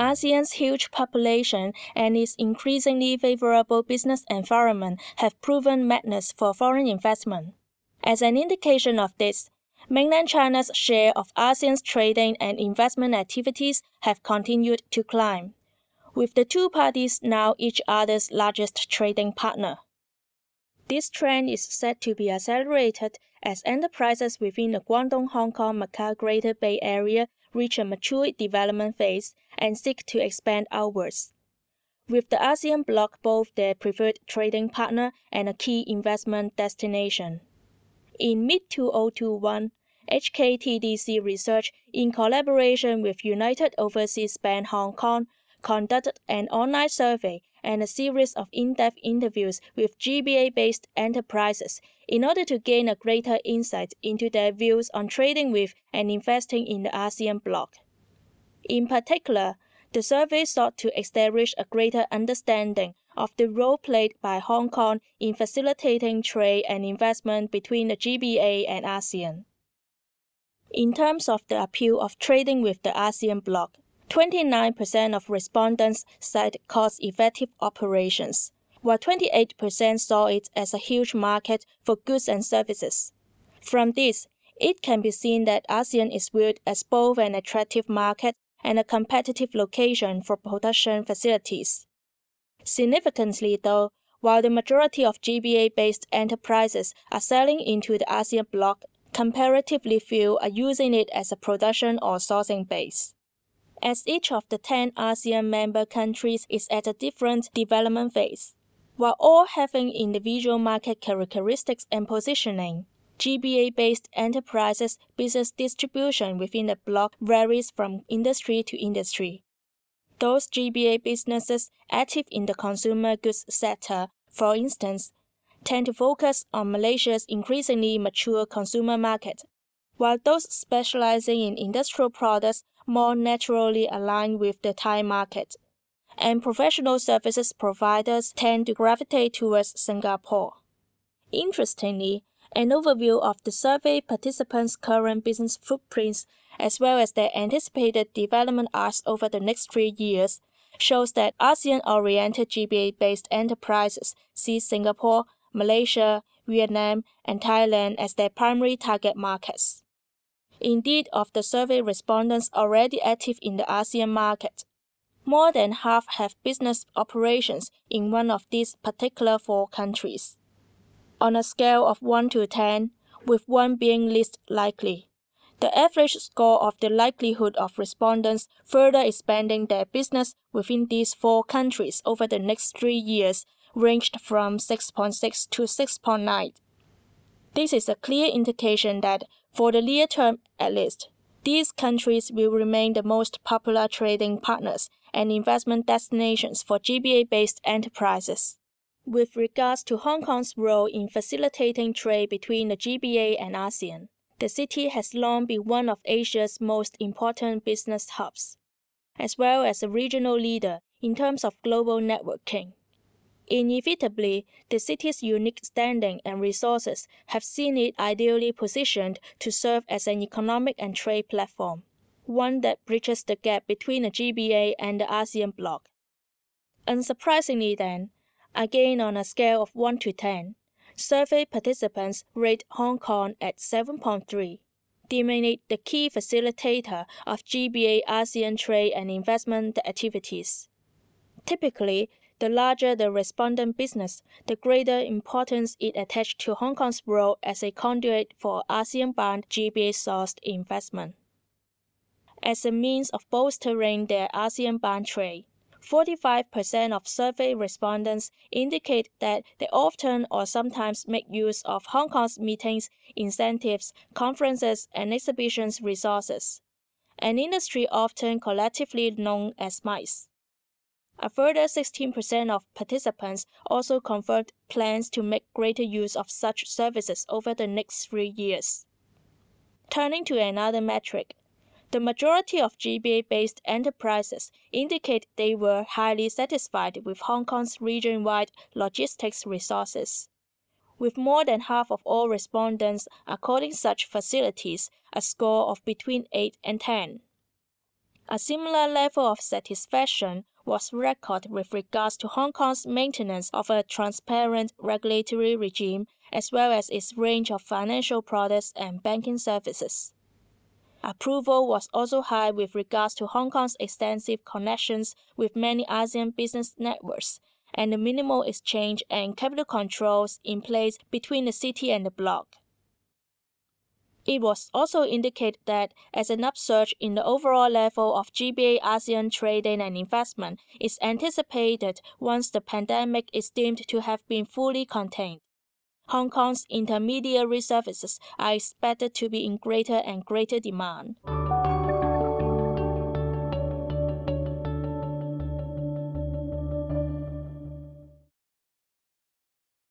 ASEAN's huge population and its increasingly favorable business environment have proven magnets for foreign investment. As an indication of this, mainland China's share of ASEAN's trading and investment activities have continued to climb, with the two parties now each other's largest trading partner. This trend is set to be accelerated as enterprises within the Guangdong Hong Kong Macau Greater Bay Area reach a mature development phase and seek to expand outwards. With the ASEAN bloc both their preferred trading partner and a key investment destination. In mid 2021, HKTDC Research, in collaboration with United Overseas Bank Hong Kong, conducted an online survey and a series of in depth interviews with GBA based enterprises in order to gain a greater insight into their views on trading with and investing in the ASEAN bloc. In particular, the survey sought to establish a greater understanding of the role played by Hong Kong in facilitating trade and investment between the GBA and ASEAN. In terms of the appeal of trading with the ASEAN bloc, 29% of respondents cite cost effective operations, while 28% saw it as a huge market for goods and services. From this, it can be seen that ASEAN is viewed as both an attractive market and a competitive location for production facilities. Significantly, though, while the majority of GBA based enterprises are selling into the ASEAN bloc, comparatively few are using it as a production or sourcing base as each of the 10 ASEAN member countries is at a different development phase. While all having individual market characteristics and positioning, GBA based enterprises' business distribution within the bloc varies from industry to industry. Those GBA businesses active in the consumer goods sector, for instance, tend to focus on Malaysia's increasingly mature consumer market, while those specializing in industrial products more naturally align with the Thai market, and professional services providers tend to gravitate towards Singapore. Interestingly, an overview of the survey participants' current business footprints as well as their anticipated development arcs over the next three years shows that ASEAN oriented GBA based enterprises see Singapore, Malaysia, Vietnam, and Thailand as their primary target markets. Indeed, of the survey respondents already active in the ASEAN market, more than half have business operations in one of these particular four countries. On a scale of 1 to 10, with 1 being least likely, the average score of the likelihood of respondents further expanding their business within these four countries over the next three years ranged from 6.6 to 6.9. This is a clear indication that for the near term, at least, these countries will remain the most popular trading partners and investment destinations for GBA based enterprises. With regards to Hong Kong's role in facilitating trade between the GBA and ASEAN, the city has long been one of Asia's most important business hubs, as well as a regional leader in terms of global networking. Inevitably, the city's unique standing and resources have seen it ideally positioned to serve as an economic and trade platform, one that bridges the gap between the GBA and the ASEAN bloc. Unsurprisingly, then, again on a scale of 1 to 10, survey participants rate Hong Kong at 7.3, deeming it the key facilitator of GBA ASEAN trade and investment activities. Typically, the larger the respondent business, the greater importance it attached to Hong Kong's role as a conduit for ASEAN bound GBA sourced investment. As a means of bolstering their ASEAN bound trade, 45% of survey respondents indicate that they often or sometimes make use of Hong Kong's meetings, incentives, conferences, and exhibitions resources, an industry often collectively known as MICE. A further 16% of participants also confirmed plans to make greater use of such services over the next three years. Turning to another metric, the majority of GBA based enterprises indicate they were highly satisfied with Hong Kong's region wide logistics resources. With more than half of all respondents according such facilities a score of between 8 and 10. A similar level of satisfaction was record with regards to Hong Kong's maintenance of a transparent regulatory regime as well as its range of financial products and banking services. Approval was also high with regards to Hong Kong's extensive connections with many ASEAN business networks and the minimal exchange and capital controls in place between the city and the bloc. It was also indicated that as an upsurge in the overall level of GBA ASEAN trading and investment is anticipated once the pandemic is deemed to have been fully contained. Hong Kong's intermediary services are expected to be in greater and greater demand.